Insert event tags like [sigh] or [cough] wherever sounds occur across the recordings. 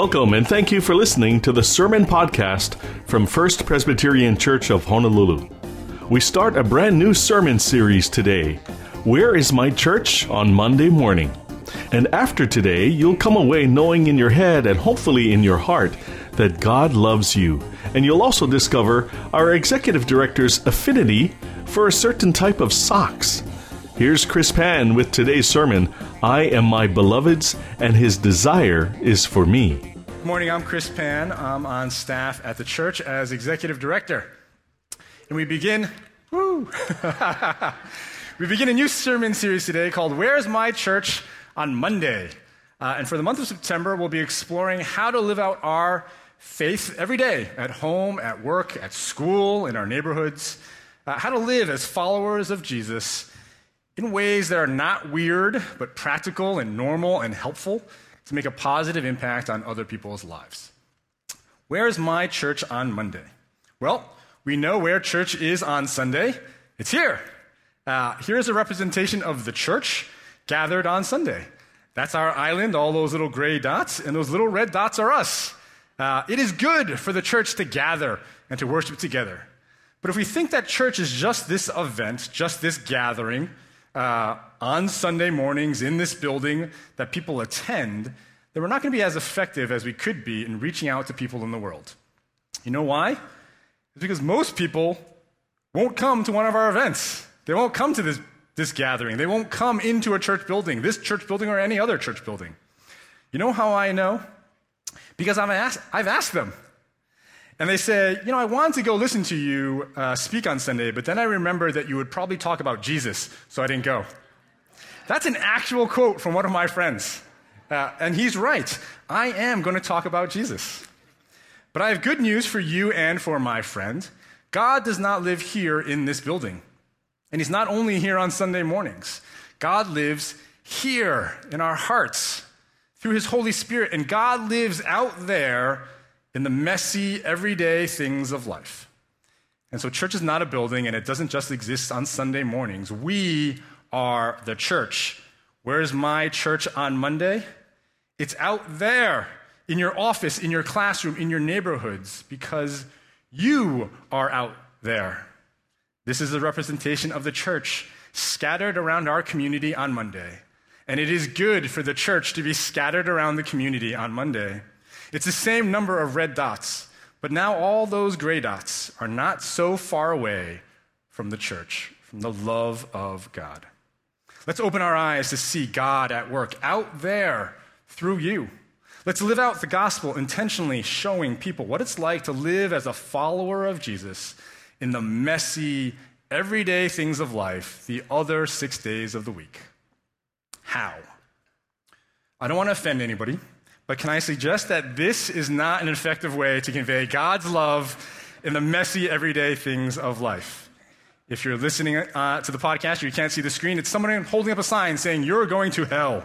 Welcome and thank you for listening to the Sermon Podcast from First Presbyterian Church of Honolulu. We start a brand new sermon series today. Where is my church on Monday morning? And after today, you'll come away knowing in your head and hopefully in your heart that God loves you. And you'll also discover our executive director's affinity for a certain type of socks. Here's Chris Pan with today's sermon I am my beloved's, and his desire is for me. Good morning, I'm Chris Pan. I'm on staff at the church as executive director. And we begin, woo! [laughs] we begin a new sermon series today called Where's My Church on Monday. Uh, and for the month of September, we'll be exploring how to live out our faith every day at home, at work, at school, in our neighborhoods. Uh, how to live as followers of Jesus in ways that are not weird, but practical and normal and helpful to make a positive impact on other people's lives. Where's my church on Monday? Well, we know where church is on Sunday. It's here. Uh, here's a representation of the church gathered on Sunday. That's our island, all those little gray dots, and those little red dots are us. Uh, it is good for the church to gather and to worship together. But if we think that church is just this event, just this gathering, uh, on Sunday mornings in this building that people attend, then we're not going to be as effective as we could be in reaching out to people in the world. You know why? It's because most people won't come to one of our events. They won't come to this, this gathering. They won't come into a church building, this church building or any other church building. You know how I know? Because I've asked, I've asked them. And they say, You know, I wanted to go listen to you uh, speak on Sunday, but then I remembered that you would probably talk about Jesus, so I didn't go. That's an actual quote from one of my friends. Uh, and he's right. I am going to talk about Jesus. But I have good news for you and for my friend. God does not live here in this building. And he's not only here on Sunday mornings, God lives here in our hearts through his Holy Spirit. And God lives out there in the messy, everyday things of life. And so, church is not a building, and it doesn't just exist on Sunday mornings. We are the church. Where's my church on Monday? It's out there in your office, in your classroom, in your neighborhoods, because you are out there. This is a representation of the church scattered around our community on Monday. And it is good for the church to be scattered around the community on Monday. It's the same number of red dots, but now all those gray dots are not so far away from the church, from the love of God. Let's open our eyes to see God at work out there through you. Let's live out the gospel intentionally showing people what it's like to live as a follower of Jesus in the messy, everyday things of life, the other six days of the week. How? I don't want to offend anybody. But can I suggest that this is not an effective way to convey God's love in the messy, everyday things of life? If you're listening uh, to the podcast, or you can't see the screen, it's someone holding up a sign saying, You're going to hell.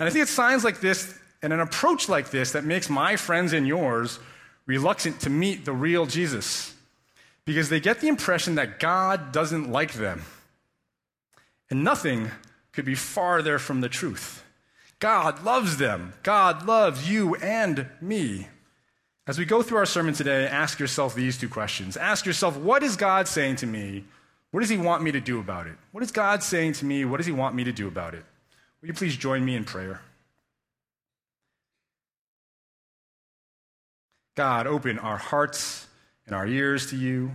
And I think it's signs like this and an approach like this that makes my friends and yours reluctant to meet the real Jesus because they get the impression that God doesn't like them. And nothing could be farther from the truth. God loves them. God loves you and me. As we go through our sermon today, ask yourself these two questions. Ask yourself, what is God saying to me? What does He want me to do about it? What is God saying to me? What does He want me to do about it? Will you please join me in prayer? God, open our hearts and our ears to you.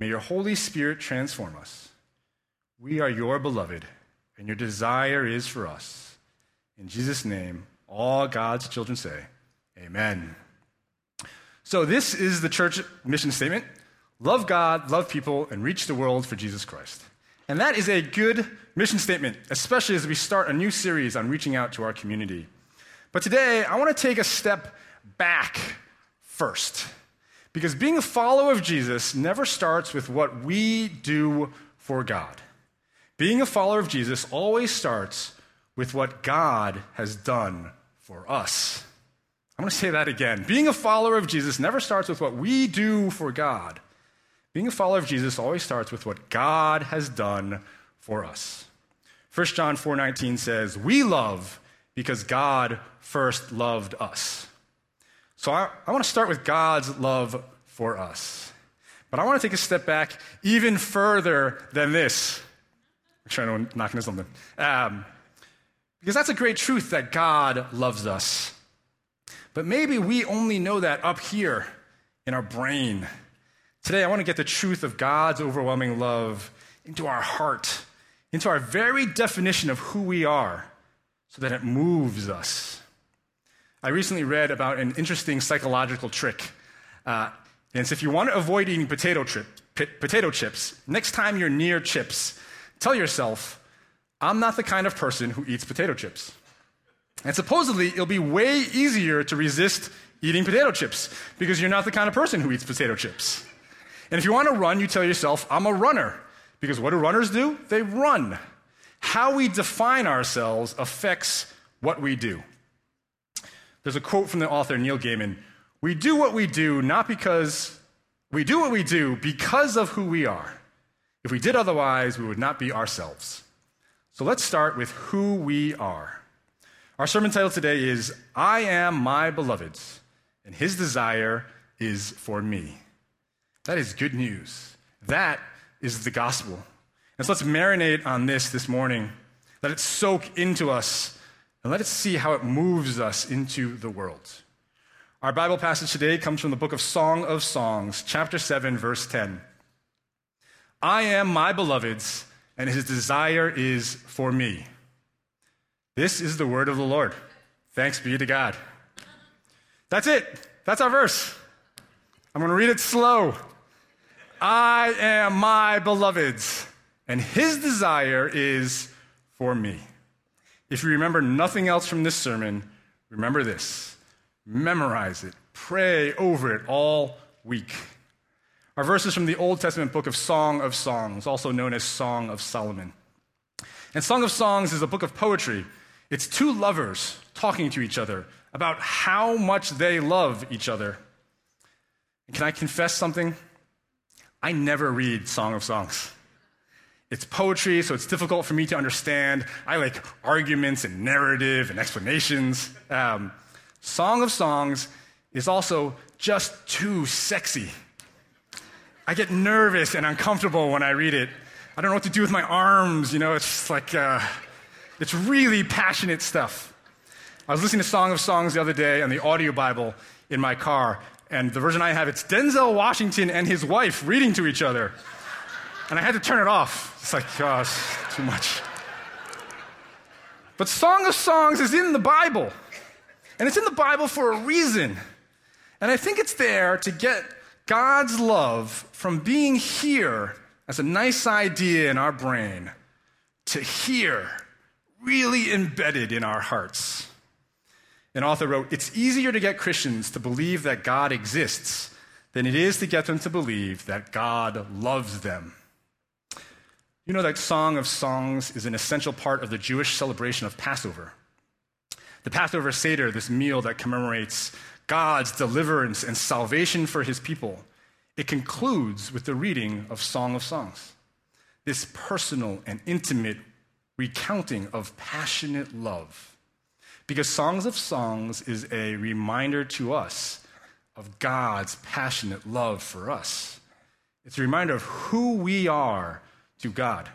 May your Holy Spirit transform us. We are your beloved, and your desire is for us in Jesus' name, all God's children say, Amen. So, this is the church mission statement love God, love people, and reach the world for Jesus Christ. And that is a good mission statement, especially as we start a new series on reaching out to our community. But today, I want to take a step back first. Because being a follower of Jesus never starts with what we do for God. Being a follower of Jesus always starts with what God has done for us. I'm going to say that again. Being a follower of Jesus never starts with what we do for God. Being a follower of Jesus always starts with what God has done for us. 1 John 4:19 says, "We love because God first loved us." So I, I want to start with God's love for us. But I want to take a step back even further than this. I'm trying to knock into something. Um, because that's a great truth that God loves us. But maybe we only know that up here in our brain. Today, I want to get the truth of God's overwhelming love into our heart, into our very definition of who we are, so that it moves us. I recently read about an interesting psychological trick. Uh, and it's if you want to avoid eating potato, potato chips, next time you're near chips, tell yourself, I'm not the kind of person who eats potato chips. And supposedly, it'll be way easier to resist eating potato chips because you're not the kind of person who eats potato chips. And if you want to run, you tell yourself, I'm a runner. Because what do runners do? They run. How we define ourselves affects what we do. There's a quote from the author Neil Gaiman We do what we do not because we do what we do because of who we are. If we did otherwise, we would not be ourselves. So let's start with who we are. Our sermon title today is I Am My Beloved's, and His desire is for me. That is good news. That is the gospel. And so let's marinate on this this morning. Let it soak into us, and let us see how it moves us into the world. Our Bible passage today comes from the book of Song of Songs, chapter 7, verse 10. I am my beloved's, and his desire is for me. This is the word of the Lord. Thanks be to God. That's it. That's our verse. I'm going to read it slow. I am my beloved's, and his desire is for me. If you remember nothing else from this sermon, remember this. Memorize it. Pray over it all week. Our verses from the Old Testament book of Song of Songs, also known as Song of Solomon. And Song of Songs is a book of poetry. It's two lovers talking to each other about how much they love each other. And can I confess something? I never read Song of Songs. It's poetry, so it's difficult for me to understand. I like arguments and narrative and explanations. Um, Song of Songs is also just too sexy. I get nervous and uncomfortable when I read it. I don't know what to do with my arms, you know, it's like, uh, it's really passionate stuff. I was listening to Song of Songs the other day on the audio Bible in my car, and the version I have, it's Denzel Washington and his wife reading to each other. And I had to turn it off. It's like, gosh, too much. But Song of Songs is in the Bible. And it's in the Bible for a reason. And I think it's there to get God's love from being here as a nice idea in our brain to here, really embedded in our hearts. An author wrote, It's easier to get Christians to believe that God exists than it is to get them to believe that God loves them. You know that Song of Songs is an essential part of the Jewish celebration of Passover. The Passover Seder, this meal that commemorates God's deliverance and salvation for his people, it concludes with the reading of Song of Songs. This personal and intimate recounting of passionate love. Because Songs of Songs is a reminder to us of God's passionate love for us. It's a reminder of who we are to God.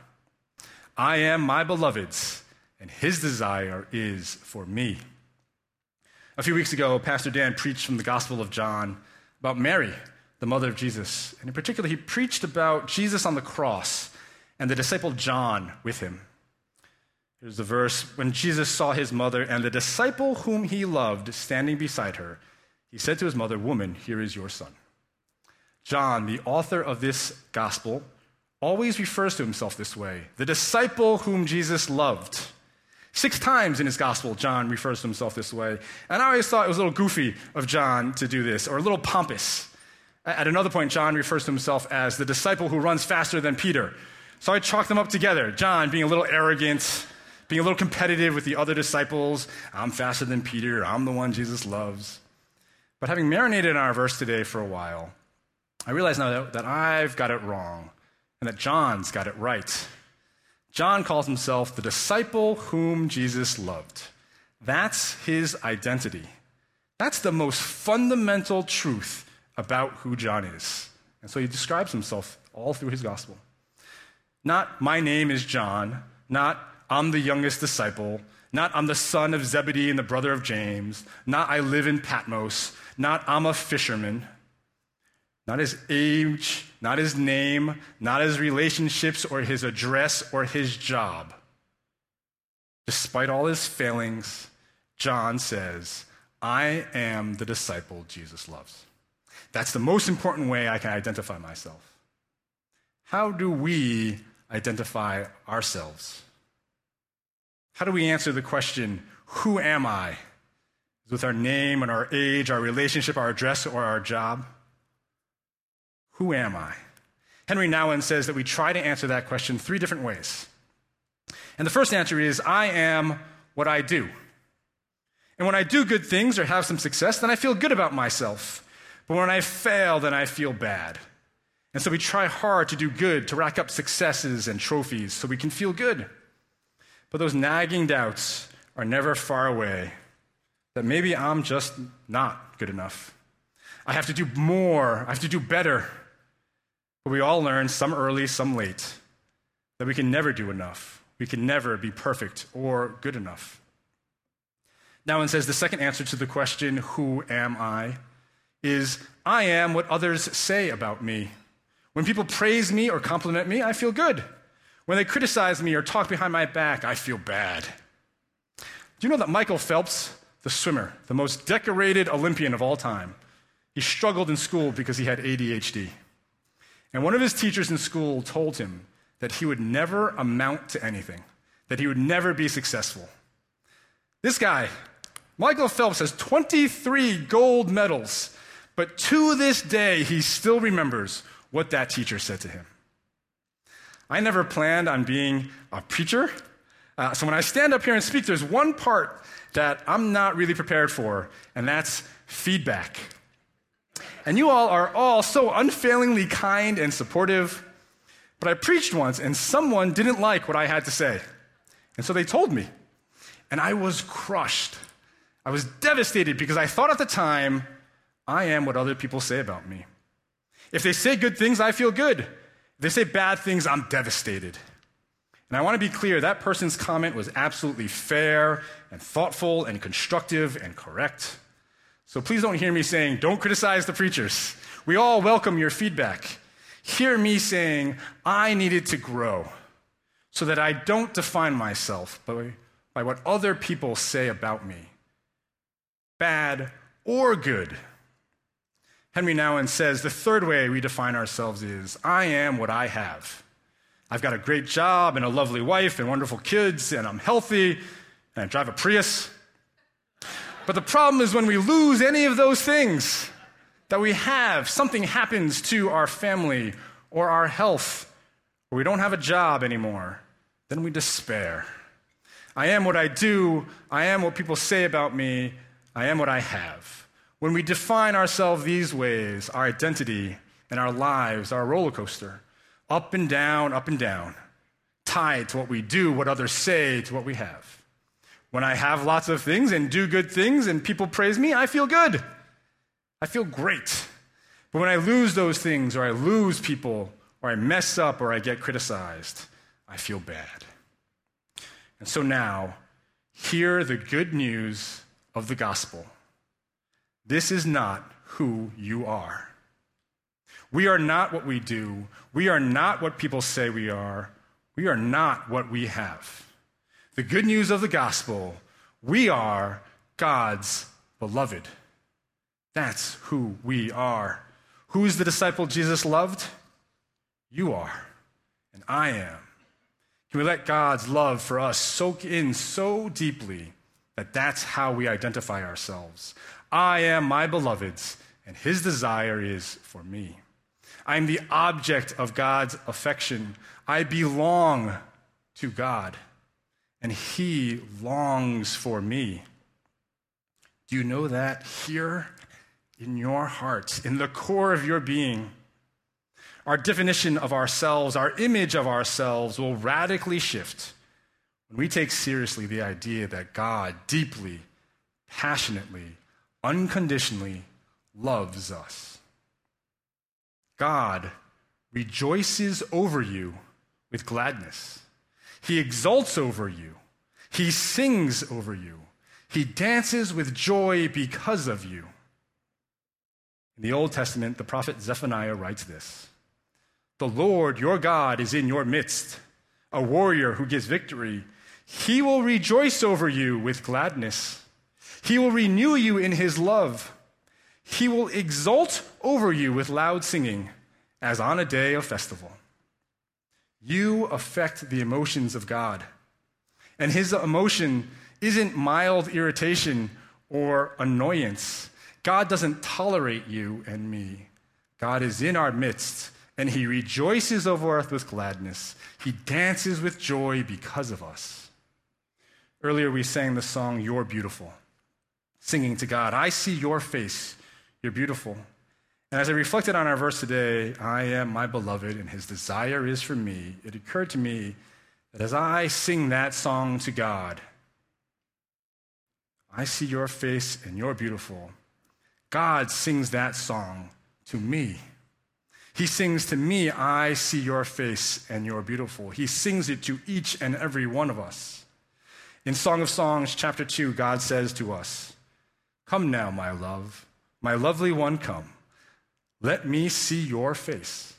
I am my beloved's, and his desire is for me. A few weeks ago, Pastor Dan preached from the Gospel of John about Mary, the mother of Jesus. And in particular, he preached about Jesus on the cross and the disciple John with him. Here's the verse When Jesus saw his mother and the disciple whom he loved standing beside her, he said to his mother, Woman, here is your son. John, the author of this gospel, always refers to himself this way the disciple whom Jesus loved. Six times in his gospel, John refers to himself this way. And I always thought it was a little goofy of John to do this, or a little pompous. At another point, John refers to himself as the disciple who runs faster than Peter. So I chalked them up together. John being a little arrogant, being a little competitive with the other disciples. I'm faster than Peter. I'm the one Jesus loves. But having marinated in our verse today for a while, I realize now that, that I've got it wrong and that John's got it right. John calls himself the disciple whom Jesus loved. That's his identity. That's the most fundamental truth about who John is. And so he describes himself all through his gospel. Not, my name is John, not, I'm the youngest disciple, not, I'm the son of Zebedee and the brother of James, not, I live in Patmos, not, I'm a fisherman. Not his age, not his name, not his relationships or his address or his job. Despite all his failings, John says, I am the disciple Jesus loves. That's the most important way I can identify myself. How do we identify ourselves? How do we answer the question, Who am I? With our name and our age, our relationship, our address, or our job? Who am I? Henri Nouwen says that we try to answer that question three different ways. And the first answer is I am what I do. And when I do good things or have some success, then I feel good about myself. But when I fail, then I feel bad. And so we try hard to do good, to rack up successes and trophies so we can feel good. But those nagging doubts are never far away that maybe I'm just not good enough. I have to do more, I have to do better. But we all learn, some early, some late, that we can never do enough. We can never be perfect or good enough. Nouwen says the second answer to the question, Who am I? is I am what others say about me. When people praise me or compliment me, I feel good. When they criticize me or talk behind my back, I feel bad. Do you know that Michael Phelps, the swimmer, the most decorated Olympian of all time, he struggled in school because he had ADHD. And one of his teachers in school told him that he would never amount to anything, that he would never be successful. This guy, Michael Phelps, has 23 gold medals, but to this day, he still remembers what that teacher said to him. I never planned on being a preacher. Uh, so when I stand up here and speak, there's one part that I'm not really prepared for, and that's feedback. And you all are all so unfailingly kind and supportive. But I preached once, and someone didn't like what I had to say. And so they told me. And I was crushed. I was devastated because I thought at the time, I am what other people say about me. If they say good things, I feel good. If they say bad things, I'm devastated. And I want to be clear that person's comment was absolutely fair and thoughtful and constructive and correct. So please don't hear me saying, don't criticize the preachers. We all welcome your feedback. Hear me saying, I needed to grow so that I don't define myself by, by what other people say about me, bad or good. Henri Nouwen says the third way we define ourselves is I am what I have. I've got a great job and a lovely wife and wonderful kids, and I'm healthy, and I drive a Prius. But the problem is when we lose any of those things that we have, something happens to our family or our health, or we don't have a job anymore, then we despair. I am what I do, I am what people say about me, I am what I have. When we define ourselves these ways, our identity and our lives are a roller coaster up and down, up and down, tied to what we do, what others say, to what we have. When I have lots of things and do good things and people praise me, I feel good. I feel great. But when I lose those things, or I lose people, or I mess up, or I get criticized, I feel bad. And so now, hear the good news of the gospel. This is not who you are. We are not what we do. We are not what people say we are. We are not what we have. The good news of the gospel we are God's beloved. That's who we are. Who is the disciple Jesus loved? You are, and I am. Can we let God's love for us soak in so deeply that that's how we identify ourselves? I am my beloved's, and his desire is for me. I am the object of God's affection. I belong to God, and he longs for me. Do you know that here in your heart, in the core of your being? Our definition of ourselves, our image of ourselves will radically shift when we take seriously the idea that God deeply, passionately, unconditionally loves us. God rejoices over you with gladness. He exults over you. He sings over you. He dances with joy because of you. In the Old Testament, the prophet Zephaniah writes this The Lord your God is in your midst, a warrior who gives victory. He will rejoice over you with gladness. He will renew you in his love. He will exult over you with loud singing, as on a day of festival. You affect the emotions of God. And his emotion isn't mild irritation or annoyance. God doesn't tolerate you and me. God is in our midst, and he rejoices over us with gladness. He dances with joy because of us. Earlier, we sang the song, You're Beautiful, singing to God, I see your face, you're beautiful. And as I reflected on our verse today, I am my beloved, and his desire is for me, it occurred to me that as I sing that song to God, I see your face and you're beautiful. God sings that song to me. He sings to me, I see your face and you're beautiful. He sings it to each and every one of us. In Song of Songs, chapter 2, God says to us, Come now, my love, my lovely one, come. Let me see your face,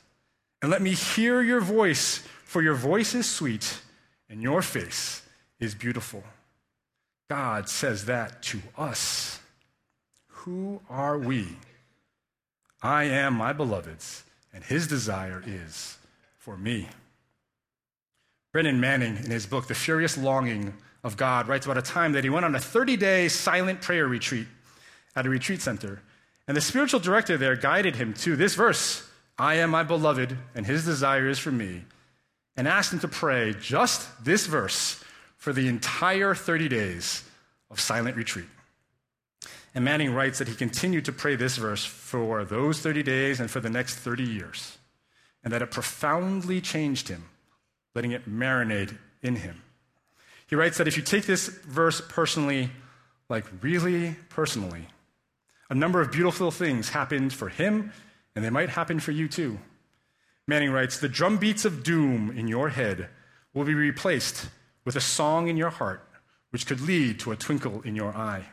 and let me hear your voice, for your voice is sweet, and your face is beautiful. God says that to us. Who are we? I am my beloved's, and his desire is for me. Brennan Manning, in his book, The Furious Longing of God, writes about a time that he went on a 30 day silent prayer retreat at a retreat center. And the spiritual director there guided him to this verse I am my beloved, and his desire is for me, and asked him to pray just this verse for the entire 30 days of silent retreat. And Manning writes that he continued to pray this verse for those 30 days and for the next 30 years, and that it profoundly changed him, letting it marinate in him. He writes that if you take this verse personally, like really personally, a number of beautiful things happened for him, and they might happen for you too. Manning writes The drumbeats of doom in your head will be replaced with a song in your heart, which could lead to a twinkle in your eye.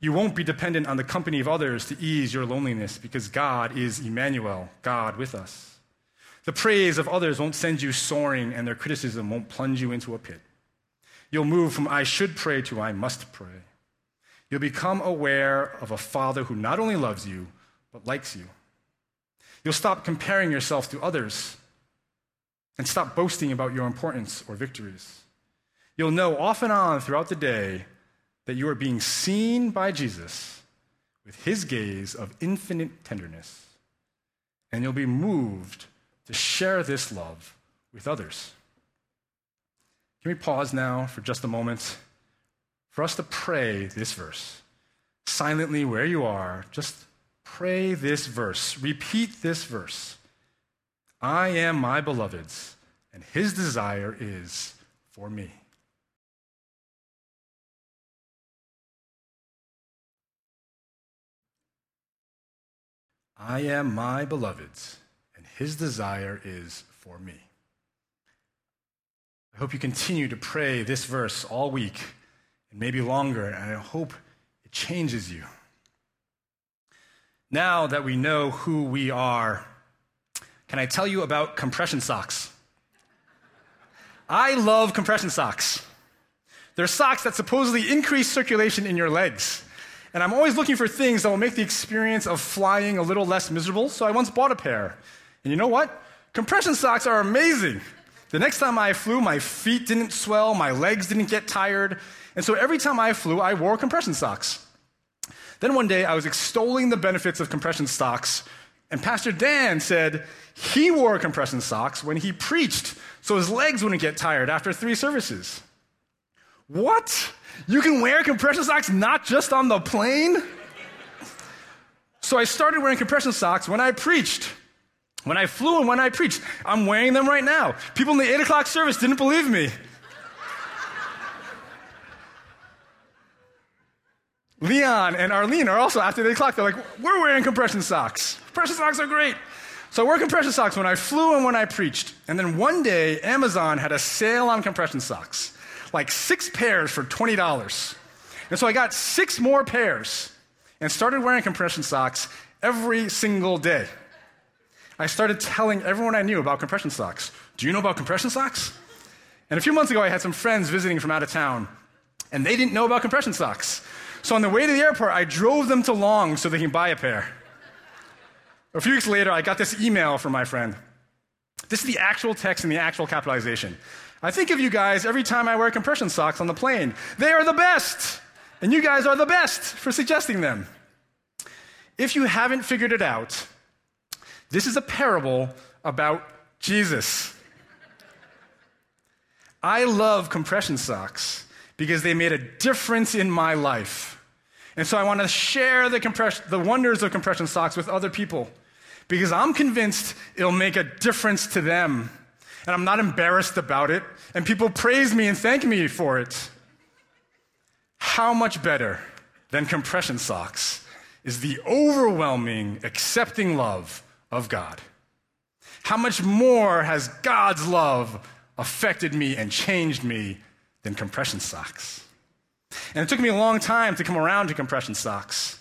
You won't be dependent on the company of others to ease your loneliness because God is Emmanuel, God with us. The praise of others won't send you soaring, and their criticism won't plunge you into a pit. You'll move from I should pray to I must pray. You'll become aware of a Father who not only loves you, but likes you. You'll stop comparing yourself to others and stop boasting about your importance or victories. You'll know off and on throughout the day that you are being seen by Jesus with his gaze of infinite tenderness, and you'll be moved to share this love with others. Can we pause now for just a moment for us to pray this verse? Silently, where you are, just pray this verse. Repeat this verse. I am my beloved's, and his desire is for me. I am my beloved's, and his desire is for me. I hope you continue to pray this verse all week and maybe longer, and I hope it changes you. Now that we know who we are, can I tell you about compression socks? I love compression socks. They're socks that supposedly increase circulation in your legs. And I'm always looking for things that will make the experience of flying a little less miserable, so I once bought a pair. And you know what? Compression socks are amazing. The next time I flew, my feet didn't swell, my legs didn't get tired. And so every time I flew, I wore compression socks. Then one day, I was extolling the benefits of compression socks, and Pastor Dan said he wore compression socks when he preached so his legs wouldn't get tired after three services. What? You can wear compression socks not just on the plane? So I started wearing compression socks when I preached. When I flew and when I preached. I'm wearing them right now. People in the 8 o'clock service didn't believe me. Leon and Arlene are also after the clock. They're like, we're wearing compression socks. Compression socks are great. So I wore compression socks when I flew and when I preached. And then one day, Amazon had a sale on compression socks, like six pairs for $20. And so I got six more pairs and started wearing compression socks every single day. I started telling everyone I knew about compression socks. Do you know about compression socks? And a few months ago, I had some friends visiting from out of town, and they didn't know about compression socks. So on the way to the airport, I drove them to Long so they can buy a pair. A few weeks later, I got this email from my friend. This is the actual text and the actual capitalization. I think of you guys every time I wear compression socks on the plane. They are the best, and you guys are the best for suggesting them. If you haven't figured it out, this is a parable about Jesus. I love compression socks because they made a difference in my life. And so I want to share the, the wonders of compression socks with other people because I'm convinced it'll make a difference to them. And I'm not embarrassed about it. And people praise me and thank me for it. How much better than compression socks is the overwhelming, accepting love of God? How much more has God's love affected me and changed me than compression socks? And it took me a long time to come around to compression socks.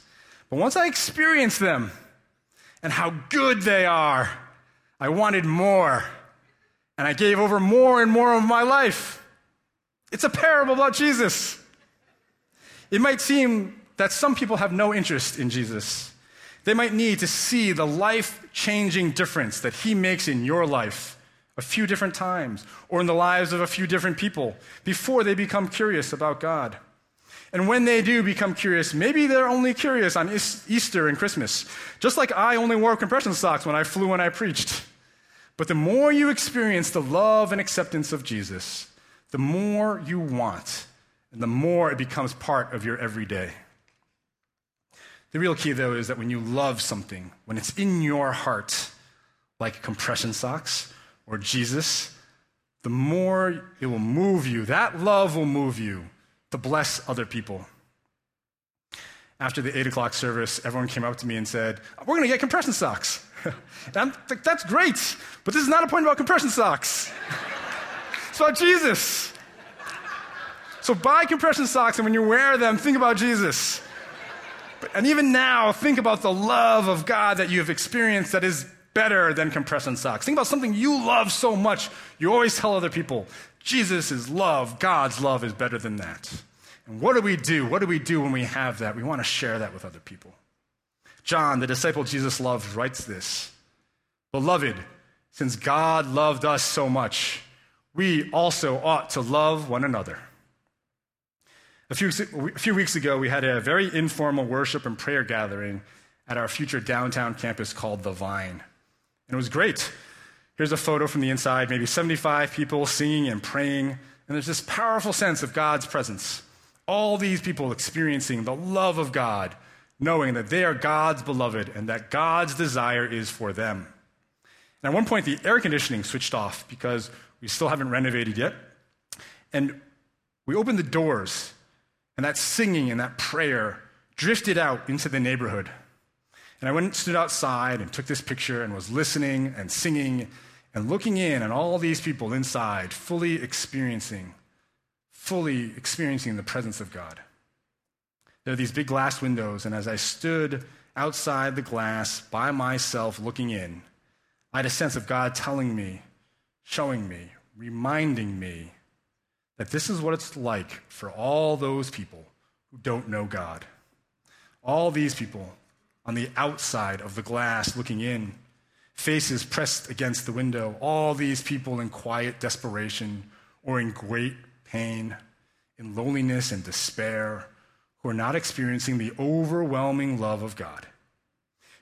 But once I experienced them and how good they are, I wanted more. And I gave over more and more of my life. It's a parable about Jesus. It might seem that some people have no interest in Jesus. They might need to see the life changing difference that he makes in your life a few different times or in the lives of a few different people before they become curious about God. And when they do become curious, maybe they're only curious on Easter and Christmas, just like I only wore compression socks when I flew and I preached. But the more you experience the love and acceptance of Jesus, the more you want, and the more it becomes part of your everyday. The real key, though, is that when you love something, when it's in your heart, like compression socks or Jesus, the more it will move you. That love will move you to bless other people. After the 8 o'clock service, everyone came up to me and said, We're going to get compression socks. [laughs] and I'm like, That's great, but this is not a point about compression socks. [laughs] it's about Jesus. So buy compression socks, and when you wear them, think about Jesus. And even now, think about the love of God that you have experienced that is better than compression socks. Think about something you love so much, you always tell other people, Jesus' is love, God's love, is better than that. And what do we do? What do we do when we have that? We want to share that with other people. John, the disciple Jesus loved, writes this Beloved, since God loved us so much, we also ought to love one another. A few, a few weeks ago, we had a very informal worship and prayer gathering at our future downtown campus called The Vine. And it was great. Here's a photo from the inside, maybe 75 people singing and praying. And there's this powerful sense of God's presence. All these people experiencing the love of God, knowing that they are God's beloved and that God's desire is for them. And at one point, the air conditioning switched off because we still haven't renovated yet. And we opened the doors and that singing and that prayer drifted out into the neighborhood. And I went and stood outside and took this picture and was listening and singing and looking in on all these people inside, fully experiencing, fully experiencing the presence of God. There are these big glass windows, and as I stood outside the glass by myself looking in, I had a sense of God telling me, showing me, reminding me that this is what it's like for all those people who don't know God. All these people on the outside of the glass looking in, faces pressed against the window, all these people in quiet desperation or in great pain, in loneliness and despair, who are not experiencing the overwhelming love of God.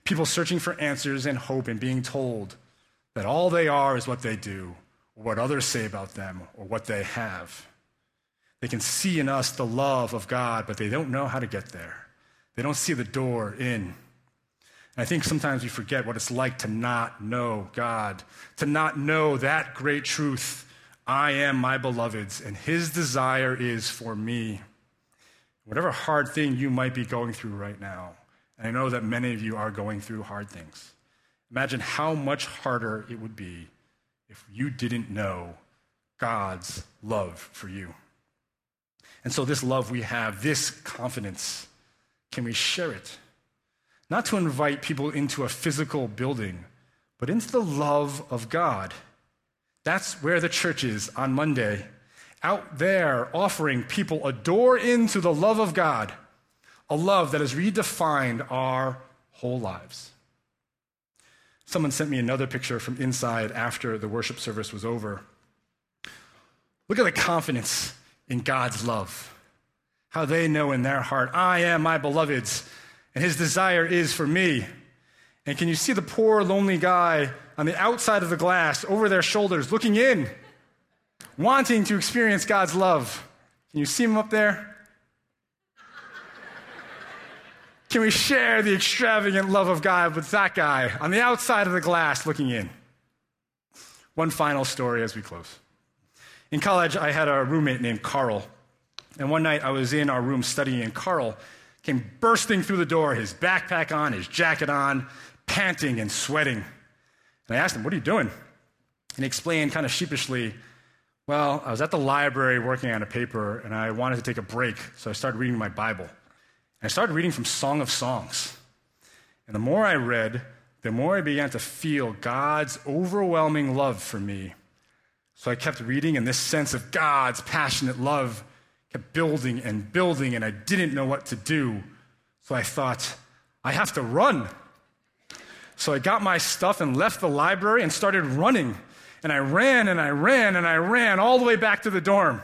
People searching for answers and hope and being told that all they are is what they do, or what others say about them, or what they have. They can see in us the love of God, but they don't know how to get there. They don't see the door in. And I think sometimes we forget what it's like to not know God, to not know that great truth I am my beloved's, and his desire is for me. whatever hard thing you might be going through right now. And I know that many of you are going through hard things. Imagine how much harder it would be if you didn't know God's love for you. And so, this love we have, this confidence, can we share it? Not to invite people into a physical building, but into the love of God. That's where the church is on Monday. Out there offering people a door into the love of God, a love that has redefined our whole lives. Someone sent me another picture from inside after the worship service was over. Look at the confidence in God's love. How they know in their heart, I am my beloved's, and his desire is for me. And can you see the poor, lonely guy on the outside of the glass, over their shoulders, looking in, wanting to experience God's love? Can you see him up there? Can we share the extravagant love of God with that guy on the outside of the glass looking in? One final story as we close. In college, I had a roommate named Carl. And one night I was in our room studying, and Carl came bursting through the door, his backpack on, his jacket on, panting and sweating. And I asked him, What are you doing? And he explained kind of sheepishly, Well, I was at the library working on a paper, and I wanted to take a break, so I started reading my Bible. I started reading from Song of Songs. And the more I read, the more I began to feel God's overwhelming love for me. So I kept reading, and this sense of God's passionate love kept building and building, and I didn't know what to do. So I thought, I have to run. So I got my stuff and left the library and started running. And I ran and I ran and I ran all the way back to the dorm.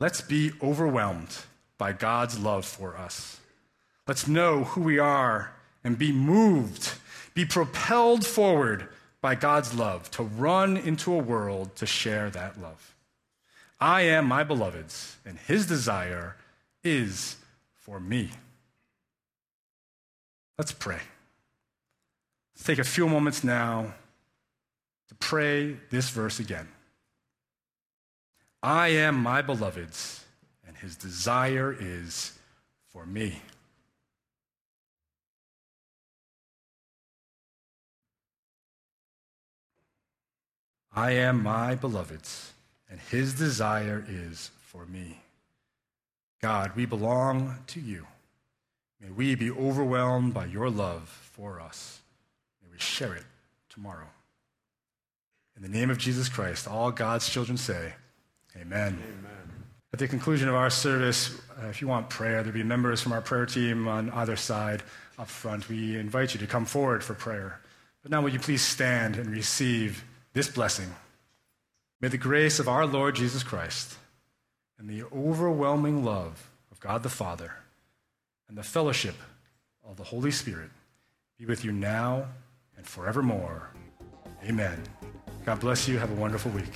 Let's be overwhelmed by God's love for us. Let's know who we are and be moved, be propelled forward by God's love to run into a world to share that love. I am my beloved's, and his desire is for me. Let's pray. Let's take a few moments now to pray this verse again. I am my beloved's, and his desire is for me. I am my beloved's and his desire is for me. God, we belong to you. May we be overwhelmed by your love for us. May we share it tomorrow. In the name of Jesus Christ, all God's children say, Amen. Amen. At the conclusion of our service, uh, if you want prayer, there'll be members from our prayer team on either side up front. We invite you to come forward for prayer. But now, will you please stand and receive this blessing? May the grace of our Lord Jesus Christ and the overwhelming love of God the Father and the fellowship of the Holy Spirit be with you now and forevermore. Amen. God bless you. Have a wonderful week.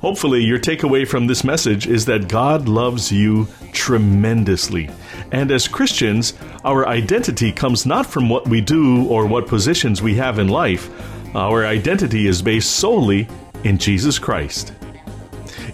Hopefully, your takeaway from this message is that God loves you tremendously. And as Christians, our identity comes not from what we do or what positions we have in life. Our identity is based solely in Jesus Christ.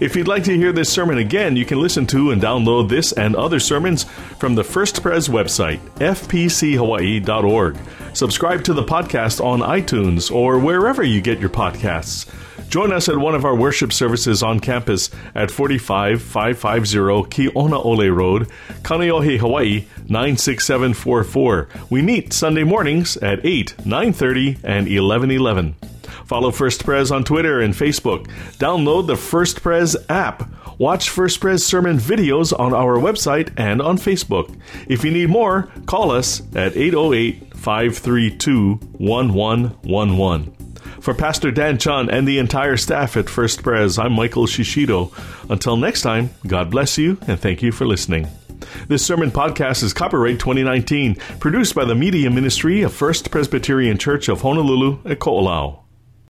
If you'd like to hear this sermon again, you can listen to and download this and other sermons from the First Pres website, fpchawaii.org. Subscribe to the podcast on iTunes or wherever you get your podcasts. Join us at one of our worship services on campus at 45550 Kionaole Road, Kaneohe, Hawaii 96744. We meet Sunday mornings at 8, 9:30 and 11:11. Follow First Pres on Twitter and Facebook. Download the First Pres app. Watch First Pres sermon videos on our website and on Facebook. If you need more, call us at 808 532 1111. For Pastor Dan Chun and the entire staff at First Pres, I'm Michael Shishido. Until next time, God bless you and thank you for listening. This sermon podcast is copyright 2019, produced by the Media Ministry of First Presbyterian Church of Honolulu at Ko'olau.